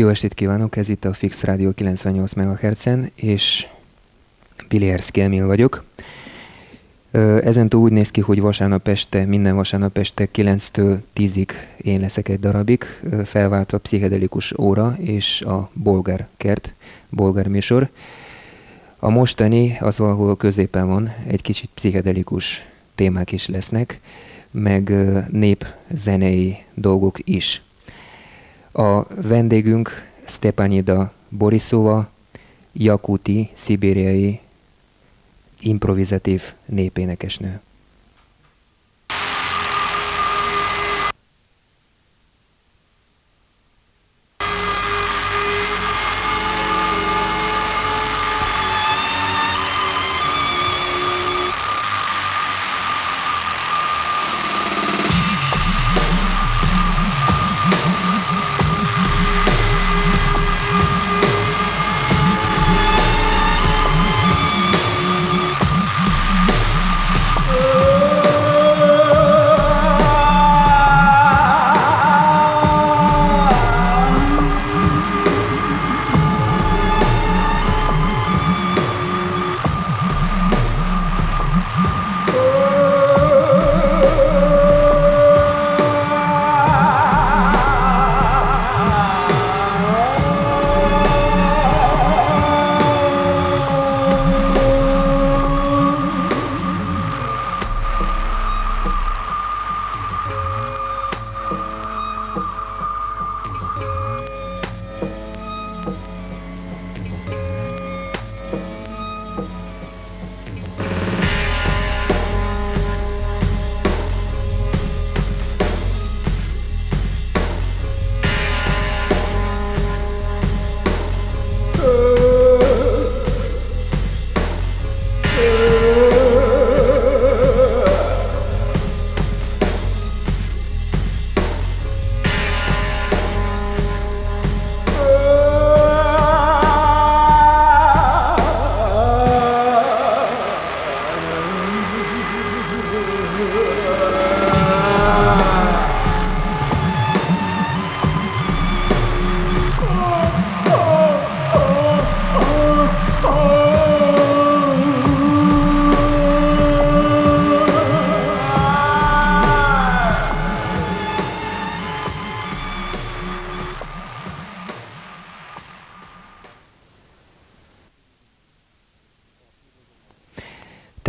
Jó estét kívánok, ez itt a Fix Rádió 98 MHz-en, és Bilierszki Emil vagyok. Ezentúl úgy néz ki, hogy vasárnap este, minden vasárnap este 9-től 10-ig én leszek egy darabig, felváltva pszichedelikus óra és a bolgár kert, bolgár műsor. A mostani az valahol középen van, egy kicsit pszichedelikus témák is lesznek, meg nép zenei dolgok is. A vendégünk Stepanida Borisova, jakuti, szibériai improvizatív népénekesnő.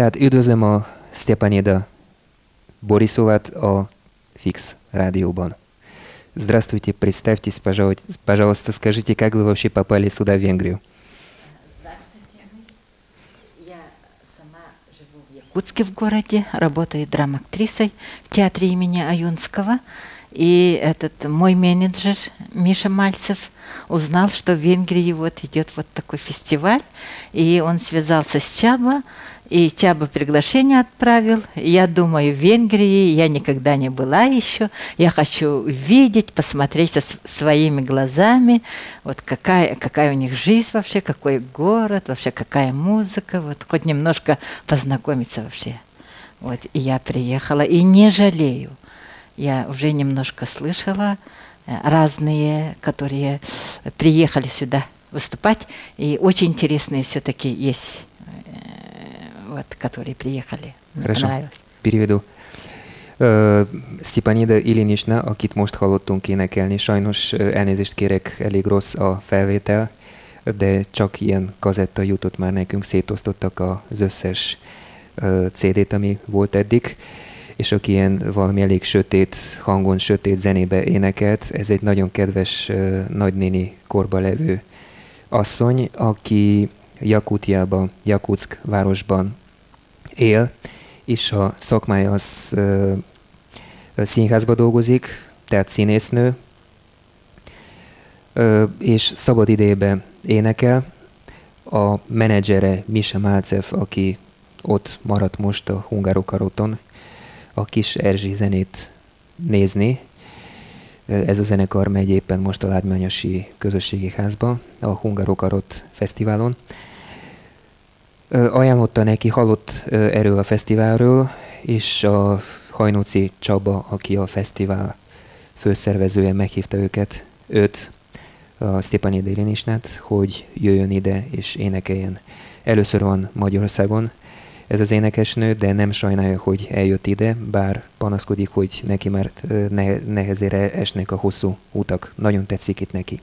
Tehát üdvözlöm a Stepanida Борисоват a Fix rádióban. Здравствуйте, представьтесь, пожалуйста, скажите, как вы вообще попали сюда, в Венгрию? Здравствуйте, я сама живу в Якутске в городе, работаю драмактрисой в театре имени Аюнского. И этот мой менеджер Миша Мальцев узнал, что в Венгрии вот идет вот такой фестиваль, и он связался с Чаба, и Чаба приглашение отправил. Я думаю, в Венгрии я никогда не была еще. Я хочу видеть, посмотреть со своими глазами, вот какая, какая у них жизнь вообще, какой город, вообще какая музыка, вот хоть немножко познакомиться вообще. Вот, и я приехала, и не жалею. Я уже немножко слышала э, разные, которые приехали сюда выступать, и очень интересные все-таки есть вот, которые приехали. Хорошо, Понравилось. переведу. Uh, Stipanida Ilinisna, akit most hallottunk énekelni, sajnos uh, elnézést kérek, elég rossz a felvétel, de csak ilyen kazetta jutott már nekünk, szétosztottak az összes uh, CD-t, ami volt eddig, és aki ilyen valami elég sötét hangon, sötét zenébe énekelt, ez egy nagyon kedves nagynéni korba levő asszony, aki Jakutiában, Jakutsk városban él, és a szakmája az ö, színházba dolgozik, tehát színésznő, és szabad idejében énekel. A menedzsere Misha Málcev, aki ott maradt most a Hungárokaroton, a kis Erzsi zenét nézni. Ez a zenekar megy éppen most a Lágymányosi Közösségi Házba, a Hungarokarot Fesztiválon ajánlotta neki, hallott erről a fesztiválról, és a Hajnóci Csaba, aki a fesztivál főszervezője, meghívta őket, őt a Stepanida Ilinisnát, hogy jöjjön ide és énekeljen. Először van Magyarországon ez az énekesnő, de nem sajnálja, hogy eljött ide, bár panaszkodik, hogy neki már nehezére esnek a hosszú utak. Nagyon tetszik itt neki.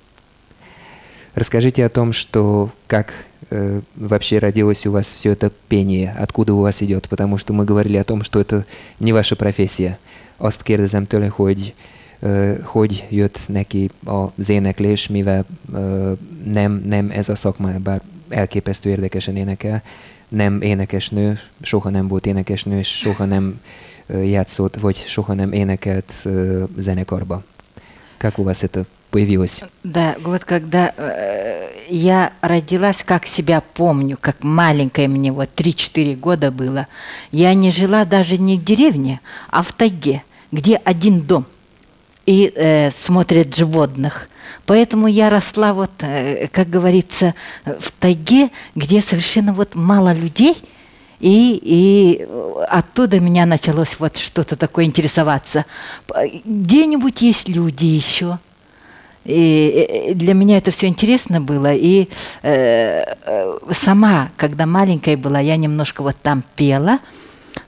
Расскажите о том, что как э, вообще родилось у вас все это пение, откуда у вас идет, потому что мы говорили о том, что это не ваша профессия. Azt kérdezem tőle, hogy uh, hogy jött neki az éneklés, mivel uh, nem, nem ez a szakma, bár elképesztő érdekesen énekel, nem énekesnő, soha nem volt énekesnő, és soha nem játszott, vagy soha nem énekelt zenekarba. Как у вас это появилось? Да, вот когда э, я родилась, как себя помню, как маленькая мне, вот 3-4 года было, я не жила даже не в деревне, а в тайге, где один дом и э, смотрят животных. Поэтому я росла, вот, э, как говорится, в тайге, где совершенно вот мало людей – и, и оттуда меня началось вот что-то такое интересоваться. Где-нибудь есть люди еще, и для меня это все интересно было. И э, э, сама, когда маленькая была, я немножко вот там пела.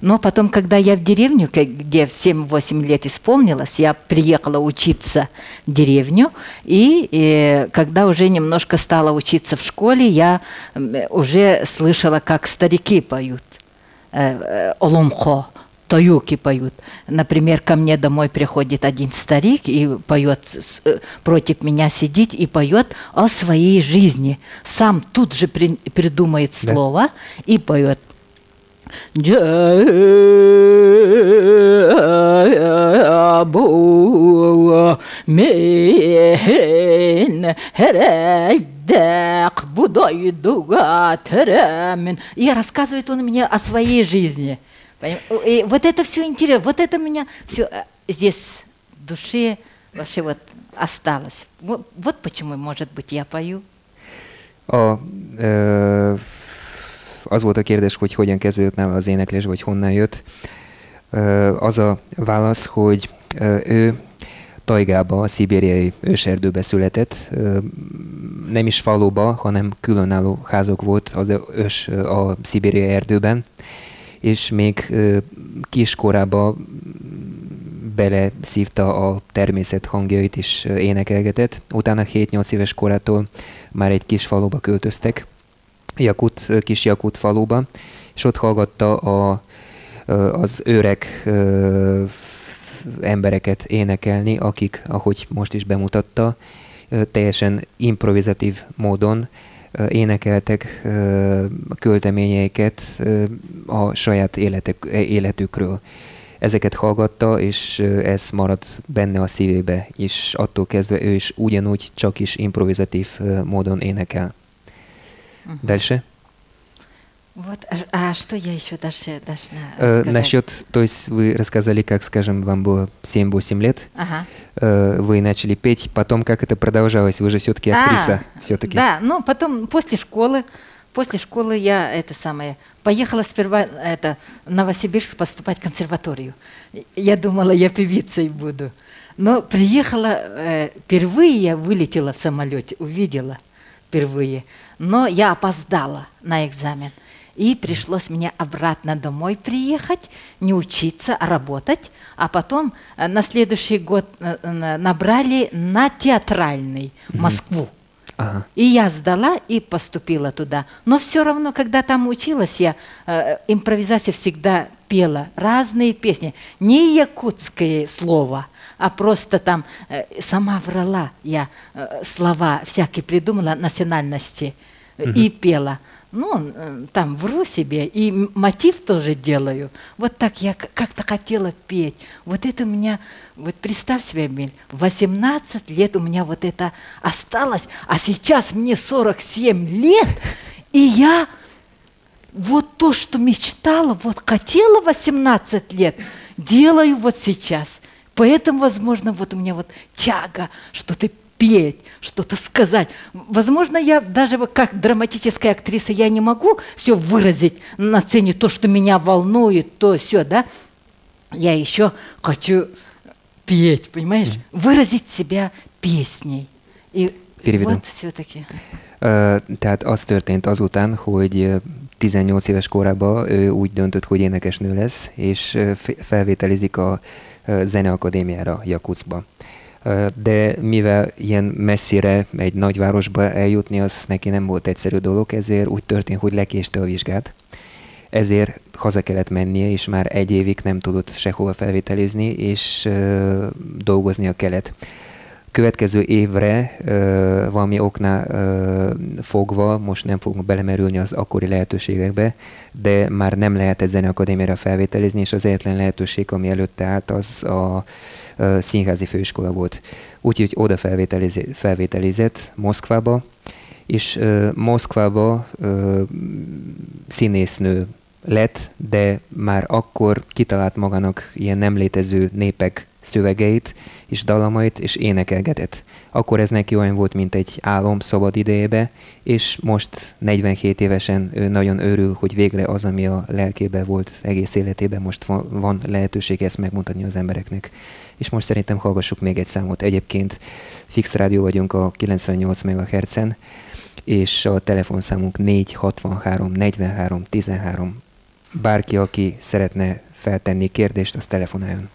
Но потом, когда я в деревню, где в 7-8 лет исполнилось, я приехала учиться в деревню, и, и когда уже немножко стала учиться в школе, я уже слышала, как старики поют э, э, «Олумхо», тоюки поют. Например, ко мне домой приходит один старик и поет, э, против меня сидит и поет о своей жизни. Сам тут же при, придумает да. слово и поет. И рассказывает он мне о своей жизни – и вот это все интересно, вот это меня все э, здесь в душе вообще вот осталось. Вот, почему, может быть, я пою. A, ö, az volt a kérdés, hogy hogyan kezdődött nála az éneklés, vagy honnan jött. Az a válasz, hogy ő tajgába, a szibériai őserdőbe született, nem is faluba, hanem különálló házok volt az ős a szibériai erdőben, és még kiskorában bele szívta a természet hangjait is énekelgetett. Utána 7-8 éves korától már egy kis faluba költöztek, Jakut, kis Jakut faluba, és ott hallgatta a, az öreg embereket énekelni, akik, ahogy most is bemutatta, teljesen improvizatív módon énekeltek költeményeiket a saját életek, életükről. Ezeket hallgatta, és ez maradt benne a szívébe, és attól kezdve ő is ugyanúgy csak is improvizatív módon énekel. Uh-huh. Дальше. Вот, а, а что я еще даже должна э, Насчет, то есть вы рассказали, как, скажем, вам было 7-8 лет, ага. э, вы начали петь, потом как это продолжалось? Вы же все-таки а, актриса. А, все-таки. Да, ну потом после школы, после школы я это самое, поехала сперва это, в Новосибирск поступать в консерваторию. Я думала, я певицей буду. Но приехала, э, впервые я вылетела в самолете, увидела впервые. Но я опоздала на экзамен. И пришлось мне обратно домой приехать, не учиться, а работать. А потом э, на следующий год э, набрали на театральный Москву. Ага. И я сдала и поступила туда. Но все равно, когда там училась, я э, импровизация всегда пела разные песни. Не якутское слово, а просто там э, сама врала я э, слова всякие придумала национальности э, и пела ну, э, там вру себе, и мотив тоже делаю. Вот так я как-то хотела петь. Вот это у меня, вот представь себе, Эмиль, 18 лет у меня вот это осталось, а сейчас мне 47 лет, и я вот то, что мечтала, вот хотела 18 лет, делаю вот сейчас. Поэтому, возможно, вот у меня вот тяга что-то спеть, что-то сказать. Возможно, я даже как драматическая актриса, я не могу все выразить на сцене, то, что меня волнует, то все, да. Я еще хочу петь, понимаешь? Выразить себя песней. И Переведу. Вот все-таки. Tehát az történt azután, hogy 18 éves korában ő úgy döntött, hogy énekesnő lesz, és felvételizik a Zeneakadémiára Jakucba. De mivel ilyen messzire egy nagyvárosba eljutni, az neki nem volt egyszerű dolog, ezért úgy történt, hogy lekéste a vizsgát. Ezért haza kellett mennie, és már egy évig nem tudott sehova felvételizni, és dolgoznia kellett következő évre valami oknál fogva, most nem fogunk belemerülni az akkori lehetőségekbe, de már nem lehet egy zeneakadémiára felvételizni, és az egyetlen lehetőség, ami előtte állt, az a ö, színházi főiskola volt. Úgyhogy oda felvételizett Moszkvába, és Moszkvába ö, színésznő lett, de már akkor kitalált magának ilyen nem létező népek szövegeit és dalamait, és énekelgetett. Akkor ez neki olyan volt, mint egy álom szabad idejébe, és most 47 évesen ő nagyon örül, hogy végre az, ami a lelkébe volt egész életében, most van lehetőség ezt megmutatni az embereknek. És most szerintem hallgassuk még egy számot. Egyébként fix rádió vagyunk a 98 MHz-en, és a telefonszámunk 463 43 13. Bárki, aki szeretne feltenni kérdést, az telefonáljon.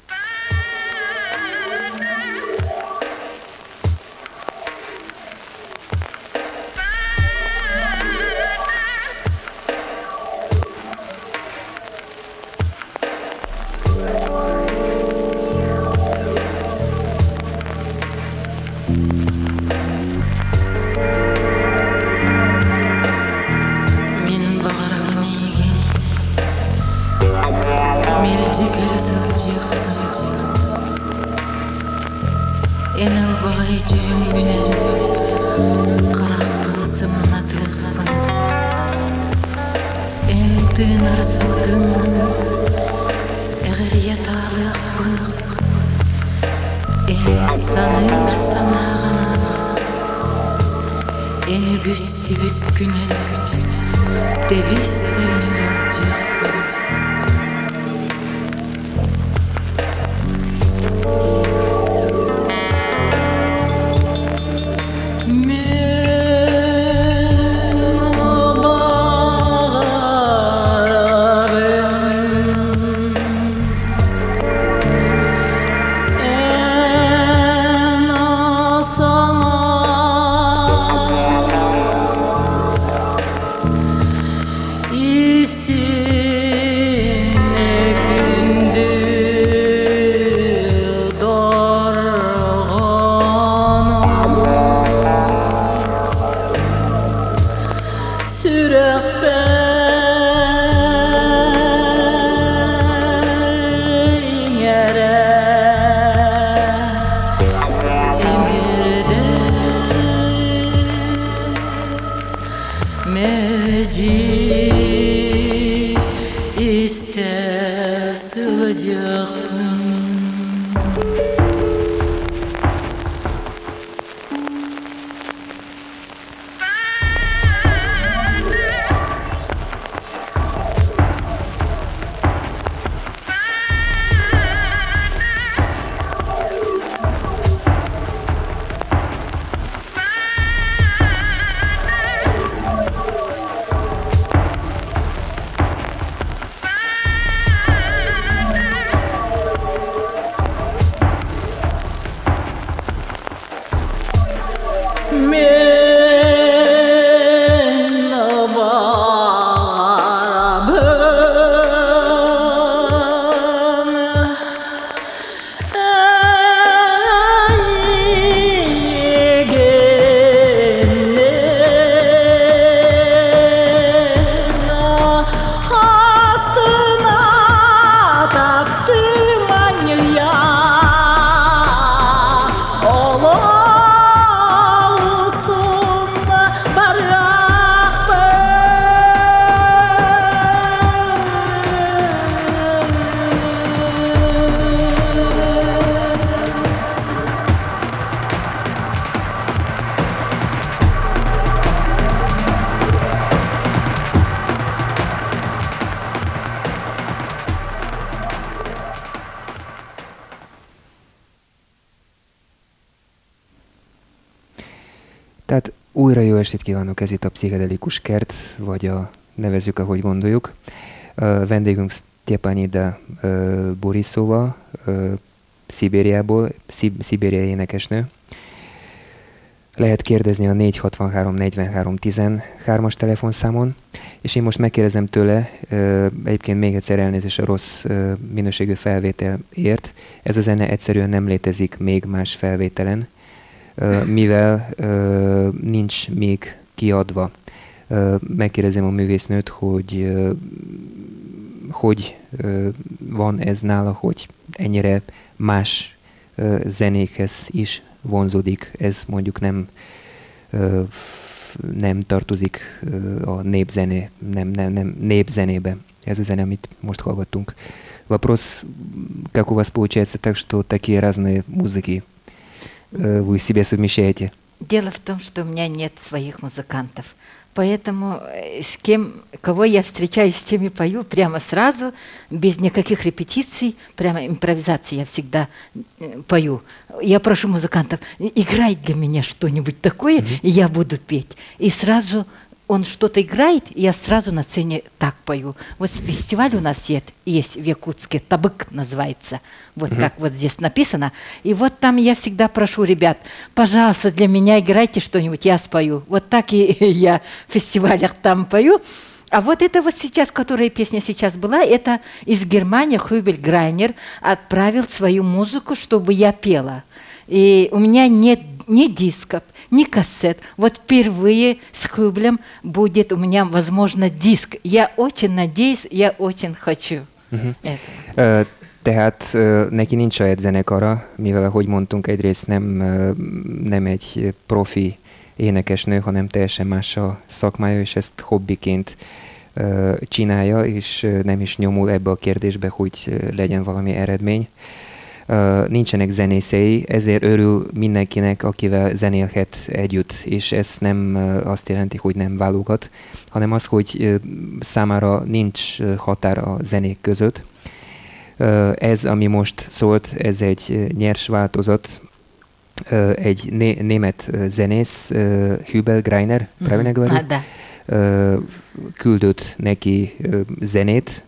Újra jó estét kívánok, ez itt a Pszichedelikus Kert, vagy a nevezük, ahogy gondoljuk. Vendégünk Stjepanida uh, Borisova, Szibériából, Szib- Szibériai énekesnő. Lehet kérdezni a 463 43 13-as telefonszámon, és én most megkérdezem tőle, egyébként még egyszer elnézést a rossz minőségű felvételért, ez a zene egyszerűen nem létezik még más felvételen, mivel nincs még kiadva. Megkérdezem a művésznőt, hogy hogy van ez nála, hogy ennyire más zenékhez is vonzódik. Ez mondjuk nem nem tartozik a népzené, nem, nem, nem népzenébe. Ez a zene, amit most hallgattunk. Вопрос, как у вас получается так, что такие разные музыки вы себе совмещаете? Дело в том, что у меня нет своих музыкантов. Поэтому э, с кем, кого я встречаюсь, с тем и пою прямо сразу, без никаких репетиций, прямо импровизации я всегда э, пою. Я прошу музыкантов, играй для меня что-нибудь такое, mm-hmm. и я буду петь. И сразу он что-то играет, и я сразу на сцене так пою. Вот фестиваль у нас есть, есть в Якутске, Табык называется, вот угу. как вот здесь написано. И вот там я всегда прошу ребят, пожалуйста, для меня играйте что-нибудь, я спою. Вот так и я в фестивалях там пою. А вот это вот сейчас, которая песня сейчас была, это из Германии Хюбель Грайнер отправил свою музыку, чтобы я пела. И у меня нет ни дисков, ни кассет. Вот впервые с Хублем будет у меня, возможно, диск. Я очень надеюсь, я очень хочу. Uh-huh. Uh, tehát uh, neki nincs saját zenekara, mivel ahogy mondtunk, egyrészt nem, uh, nem egy profi énekesnő, hanem teljesen más a szakmája, és ezt hobbiként uh, csinálja, és nem is nyomul ebbe a kérdésbe, hogy legyen valami eredmény. Nincsenek zenészei, ezért örül mindenkinek, akivel zenélhet együtt, és ez nem azt jelenti, hogy nem válogat, hanem az, hogy számára nincs határ a zenék között. Ez, ami most szólt, ez egy nyers változat, egy né- német zenész, Hübel Greiner, mm-hmm. küldött neki zenét,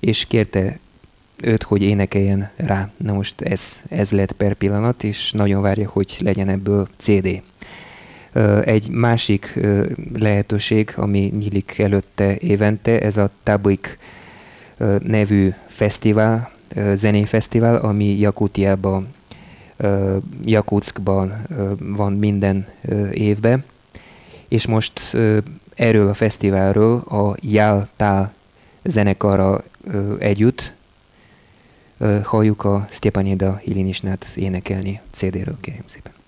és kérte őt, hogy énekeljen rá. Na most ez, ez lett per pillanat, és nagyon várja, hogy legyen ebből CD. Egy másik lehetőség, ami nyílik előtte évente, ez a Tabik nevű fesztivál, zenéfesztivál, ami Jakutiában, Jakutskban van minden évben. És most erről a fesztiválról a Jáltál zenekara együtt halljuk a Stepanida Ilinisnát énekelni CD-ről, kérem szépen.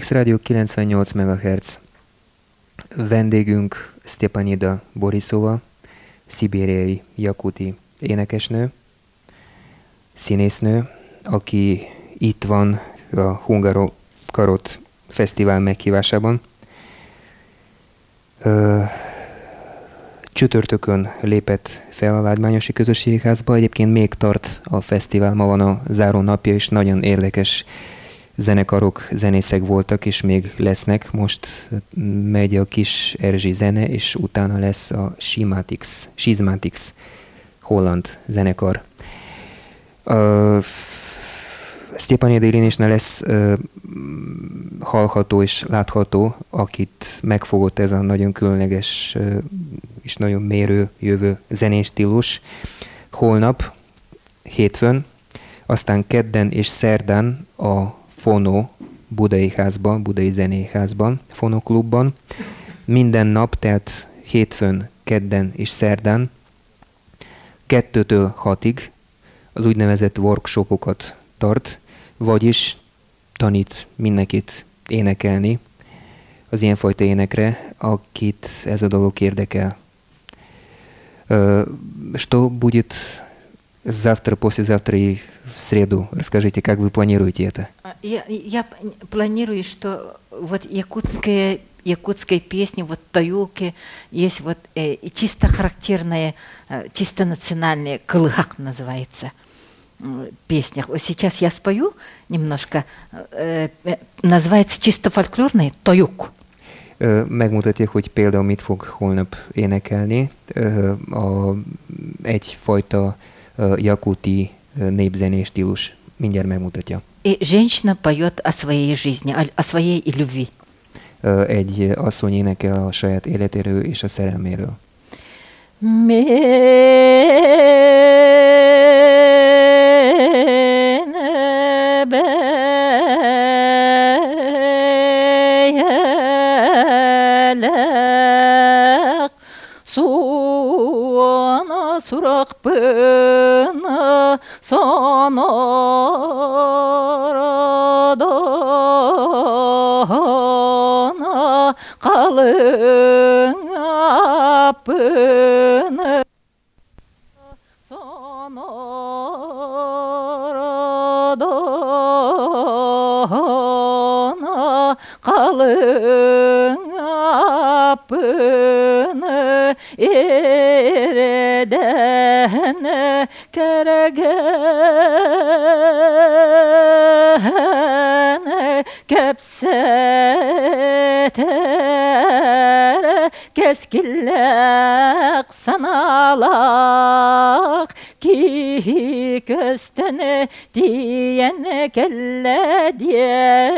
Fix Rádió 98 MHz. vendégünk Stepanida Borisova, szibériai jakuti énekesnő, színésznő, aki itt van a Hungaro Karot Fesztivál meghívásában. Csütörtökön lépett fel a Lágymányosi Közösségházba, egyébként még tart a fesztivál, ma van a záró napja, és nagyon érdekes zenekarok, zenészek voltak, és még lesznek. Most megy a kis Erzsi zene, és utána lesz a Schizmatics, Schizmatics holland zenekar. Uh, Stepan Délinisne lesz uh, hallható és látható, akit megfogott ez a nagyon különleges uh, és nagyon mérő jövő zenés stílus. Holnap, hétfőn, aztán kedden és szerdán a Fono Budai házban, Budai Zenéházban, Fono klubban. Minden nap, tehát hétfőn, kedden és szerdán, kettőtől hatig az úgynevezett workshopokat tart, vagyis tanít mindenkit énekelni az ilyenfajta énekre, akit ez a dolog érdekel. Что будет завтра, послезавтра и в среду. Расскажите, как вы планируете это? Я, я планирую, что вот якутская якутской песни, вот таюки, есть вот э, чисто характерные, э, чисто национальные, кылыхак называется, э, песнях. Вот сейчас я спою немножко, э, э, называется чисто фольклорный таюк. Megmutatja, hogy például mit fog holnap énekelni. A, egyfajta jakuti népzenés stílus. Mindjárt megmutatja. И женщина поет о своей жизни, о своей любви. Egy asszony énekel a saját életéről és a szerelméről. Суракпына kelle diye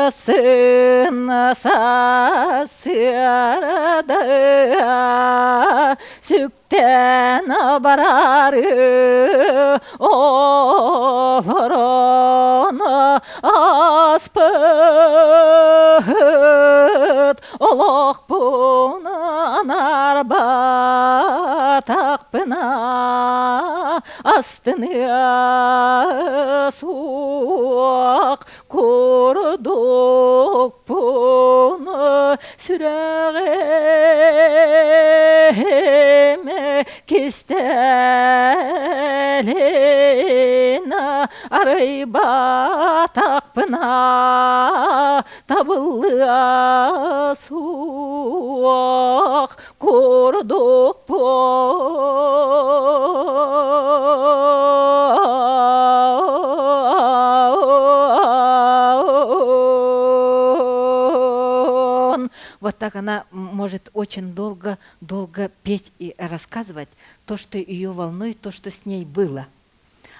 sasına sasırda sük Yana bararı olur ona aspıt Oluq buna anar batak bına Astını suak kurduk bu sürerime kistelena arıy batak pına tabla suak kurdukpo. Вот так она может очень долго, долго петь и рассказывать то, что ее волнует, то, что с ней было.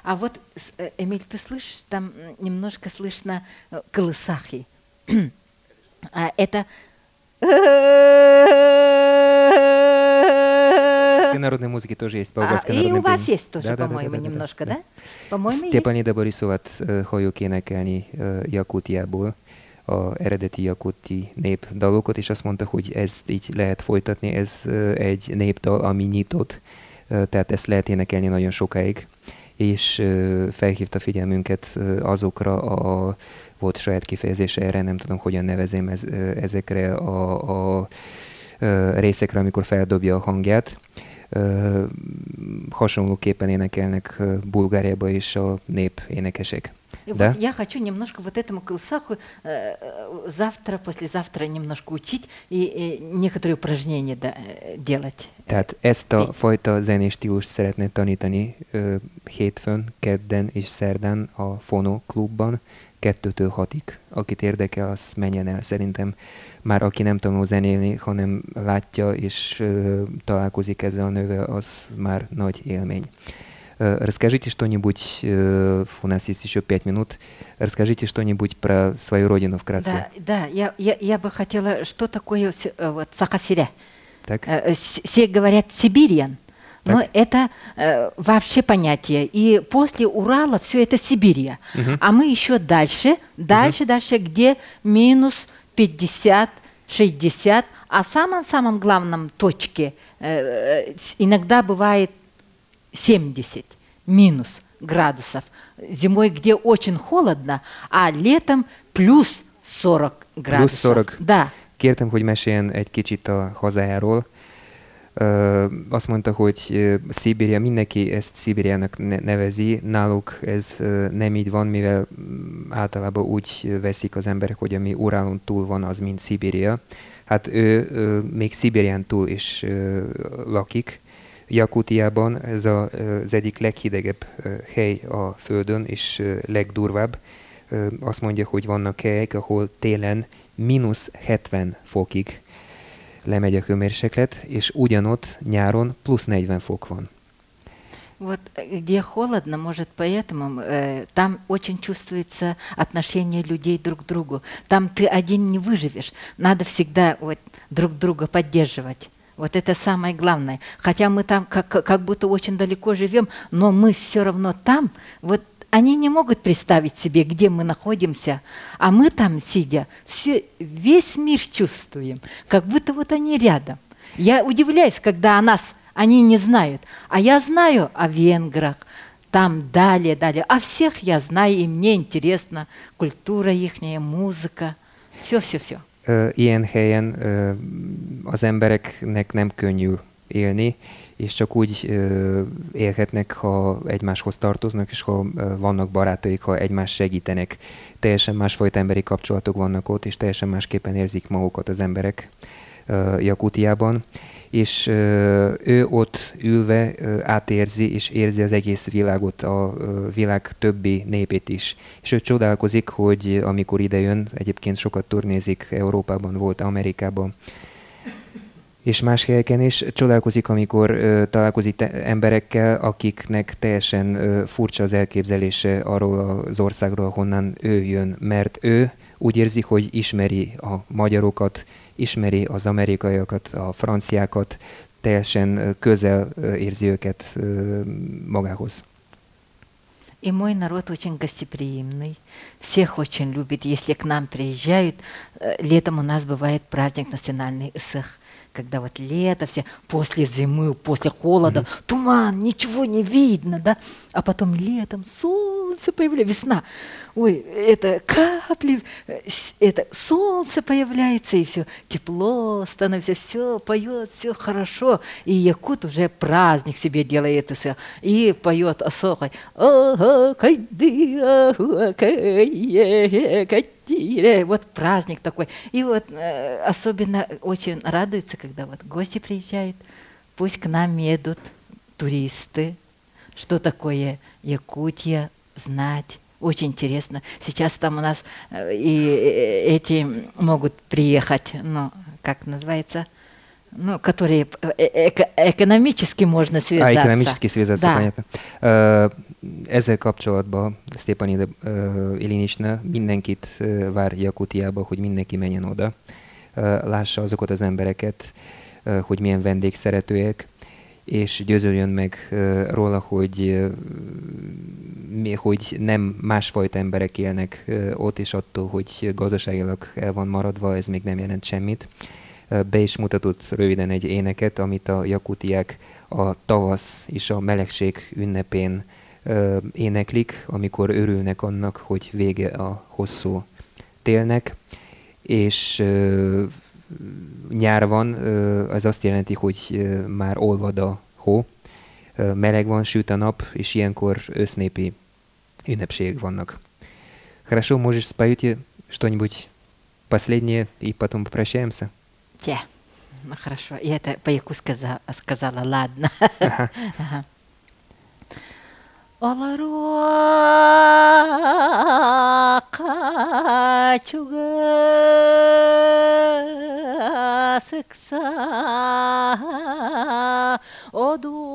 А вот, Эмиль, ты слышишь, там немножко слышно колысахи. А это народной музыки тоже есть, болгарской а, И у вас есть тоже, да, по-моему, да, да, немножко, да? да? По-моему, Степанида Борисovat hajók énekelni Jakutiából, a eredeti jakuti népdalokat, és azt mondta, hogy ezt így lehet folytatni, ez egy népdal, ami nyitott, tehát ezt lehet énekelni nagyon sokáig, és felhívta figyelmünket azokra a volt saját kifejezése erre, nem tudom, hogyan nevezem ez, ezekre a, a részekre, amikor feldobja a hangját. Hasonlóképpen énekelnek Bulgáriába is a nép énekesek. Да? Я хочу немножко вот этому Кылсаху э, завтра, послезавтра немножко учить и, и некоторые упражнения да, делать. Tehát ezt a fajta zenés stílust szeretné tanítani ö, hétfőn, kedden és szerdán a Fono klubban, kettőtől hatig. Akit érdekel, az menjen el. Szerintem már aki nem tanul zenélni, hanem látja és ö, találkozik ezzel a nővel, az már nagy élmény. Расскажите что-нибудь, у нас есть еще пять минут, расскажите что-нибудь про свою родину вкратце. Да, да я, я, я бы хотела, что такое вот Сахасиря? Так. Все говорят Сибириан. Так. Но это э, вообще понятие. И после Урала все это Сибирия. Угу. А мы еще дальше, дальше, угу. дальше, где минус 50, 60, а самом-самом главном точке э, иногда бывает 70 минус градусов. Зимой, где очень холодно, а lетом plusz 40 gradusov. Plusz 40. Da. Kértem, hogy meséljen egy kicsit a hazájáról. Uh, azt mondta, hogy uh, Szibéria, mindenki ezt Szibériának ne- nevezi, náluk ez uh, nem így van, mivel általában úgy veszik az emberek, hogy ami Urálon túl van, az mind Szibéria. Hát ő uh, még Szibérián túl is uh, lakik, Jakutiában ez a, az egyik leghidegebb hely a Földön, és legdurvább. Azt mondja, hogy vannak helyek, ahol télen mínusz 70 fokig lemegy a hőmérséklet, és ugyanott nyáron plusz 40 fok van. Вот где холодно, может, поэтому э, там очень чувствуется отношение людей друг к другу. Там ты один не выживешь. Надо всегда вот друг друга поддерживать. Вот это самое главное. Хотя мы там как, как будто очень далеко живем, но мы все равно там. Вот они не могут представить себе, где мы находимся, а мы там, сидя, все, весь мир чувствуем, как будто вот они рядом. Я удивляюсь, когда о нас они не знают, а я знаю о венграх, там далее, далее. А всех я знаю, и мне интересна культура их, музыка, все-все-все. Ilyen helyen az embereknek nem könnyű élni, és csak úgy élhetnek, ha egymáshoz tartoznak, és ha vannak barátaik, ha egymást segítenek. Teljesen másfajta emberi kapcsolatok vannak ott, és teljesen másképpen érzik magukat az emberek Jakutiában és ő ott ülve átérzi és érzi az egész világot, a világ többi népét is. És ő csodálkozik, hogy amikor idejön, egyébként sokat turnézik Európában, volt Amerikában, és más helyeken is csodálkozik, amikor ö, találkozik emberekkel, akiknek teljesen ö, furcsa az elképzelése arról az országról, honnan ő jön, mert ő úgy érzi, hogy ismeri a magyarokat, ismeri az amerikaiakat, a franciákat, teljesen közel érzi őket magához. И мой народ очень гостеприимный, всех очень любит. Если к нам приезжают, летом у нас бывает праздник национальный ИСХ когда вот лето, все после зимы, после холода, mm-hmm. туман, ничего не видно, да, а потом летом солнце появляется, весна, ой, это капли, это солнце появляется, и все тепло становится, все поет, все хорошо, и якут уже праздник себе делает, и, все, и поет осохой, вот праздник такой. И вот э, особенно очень радуются, когда вот гости приезжают, пусть к нам едут туристы, что такое Якутия, знать. Очень интересно. Сейчас там у нас э, и э, эти могут приехать, ну, как называется, ну, которые эко экономически можно связаться. А, экономически связаться, да. понятно. Ezzel kapcsolatban Stepanida Ilinicsna mindenkit vár Jakutiába, hogy mindenki menjen oda, lássa azokat az embereket, hogy milyen vendégszeretőek, és győződjön meg róla, hogy, hogy nem másfajta emberek élnek ott, és attól, hogy gazdaságilag el van maradva, ez még nem jelent semmit. Be is mutatott röviden egy éneket, amit a jakutiák a tavasz és a melegség ünnepén éneklik, amikor örülnek annak, hogy vége a hosszú télnek, és nyár van, az azt jelenti, hogy már olvad a hó, meleg van, süt a nap, és ilyenkor össznépi ünnepségek vannak. Хорошо, можешь споете что-нибудь последнее, и потом попрощаемся? Те. Ну хорошо. И это по сказала, сказала ладно. Ага. ага. Оларуа качуга сыкса одулахака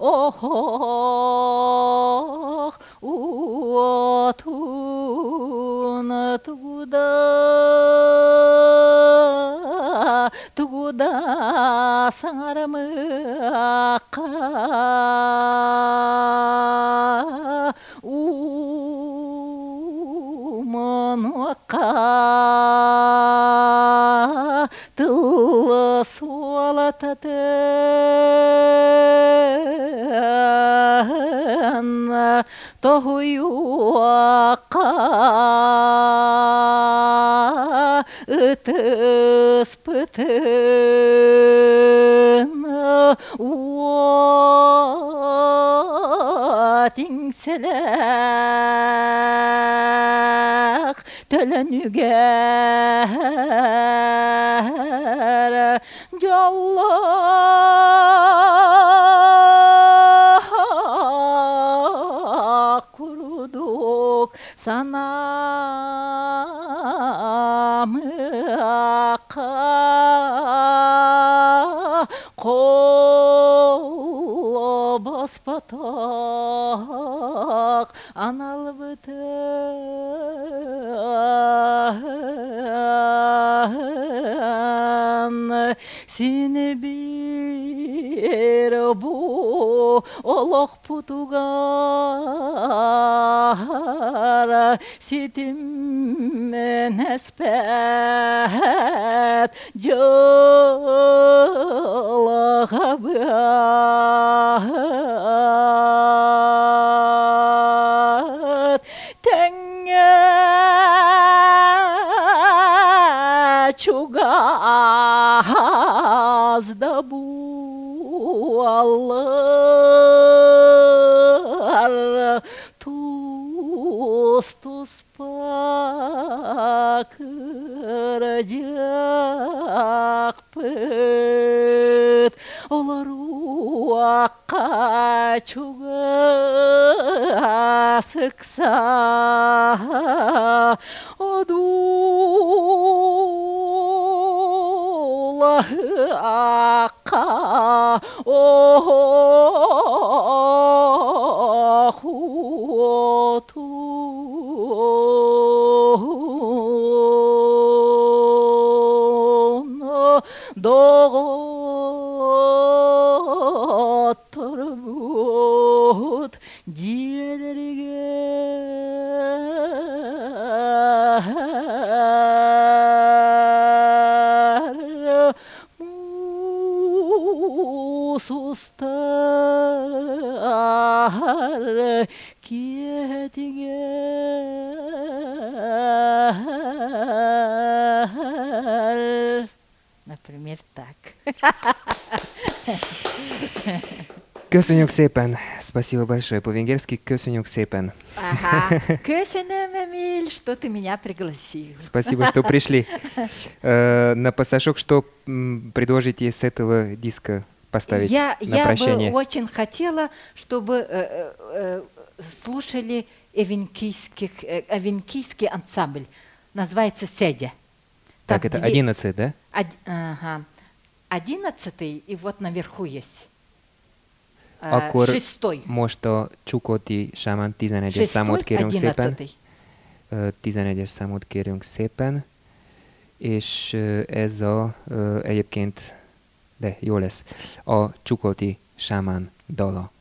охох уотун тугудай ತುಗುದ ಸಾರಮ ಊ ಮನಕ ತುವ ಸೋಲತತ tohuyuaka ıtı 天我定下来，得了女儿，叫我。тоқ анал бітін сені olok putugar sitim nespet jalagat Христос пакырдяк пыт Ол руаққа чуға сықса Одула аққа о 호도 너 musustar kietiger. Например, так. Köszönjük szépen! Спасибо большое по-венгерски. Köszönjük szépen! Ага. Köszönöm, Эмиль, что ты меня пригласил. Спасибо, что пришли. Э, На пассажок что предложите с этого диска поставить Я, на я прощание? бы очень хотела, чтобы э, э, э, слушали эвенкийских, э, эвенкийский ансамбль. Называется «Седя». Так, это две- 11, да? Од- ага. Одиннадцатый, и вот наверху есть. э, Akkor Шестой. most a Csukoti Sámán 11-es számot Шестой, kérünk szépen. одиннадцатый. Ö, 11-es számot kérünk szépen. és ez a egyébként, de jó lesz, a Csukolti Sámán dala.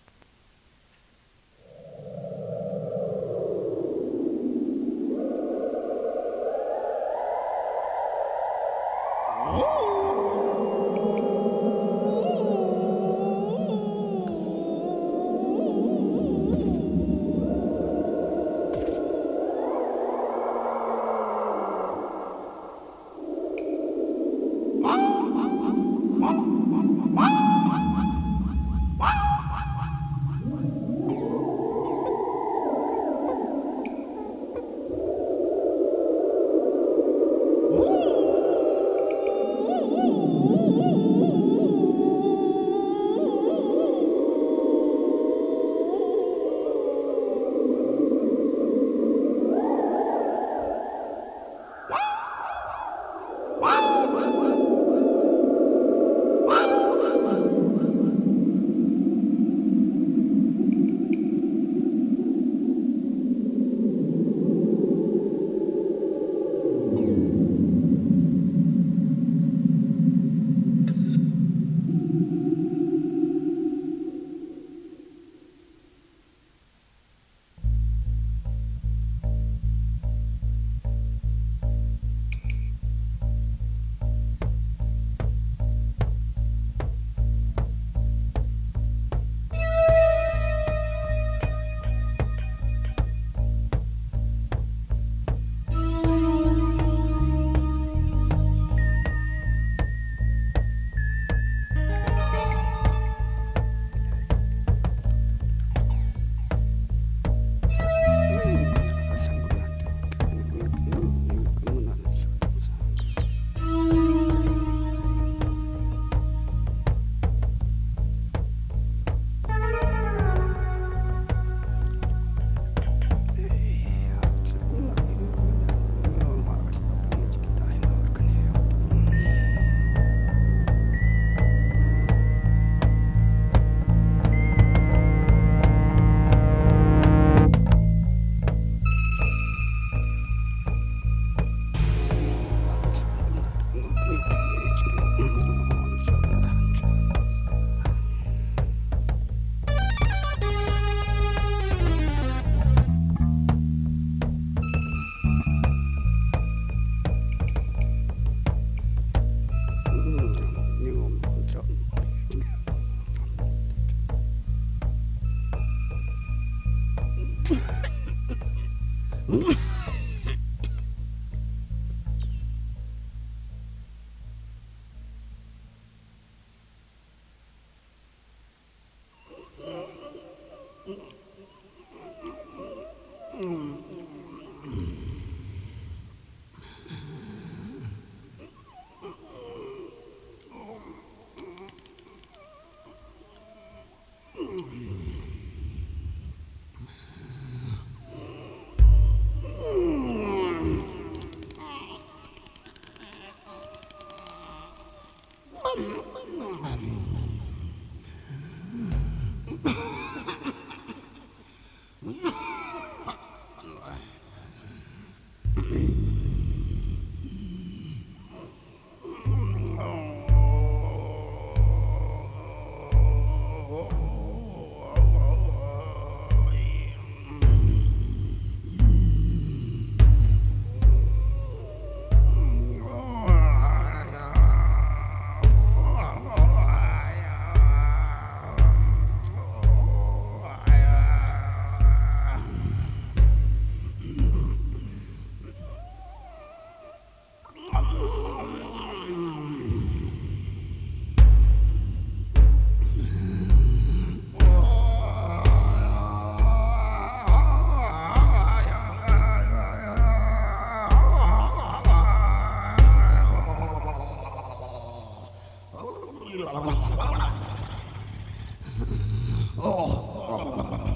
Oh.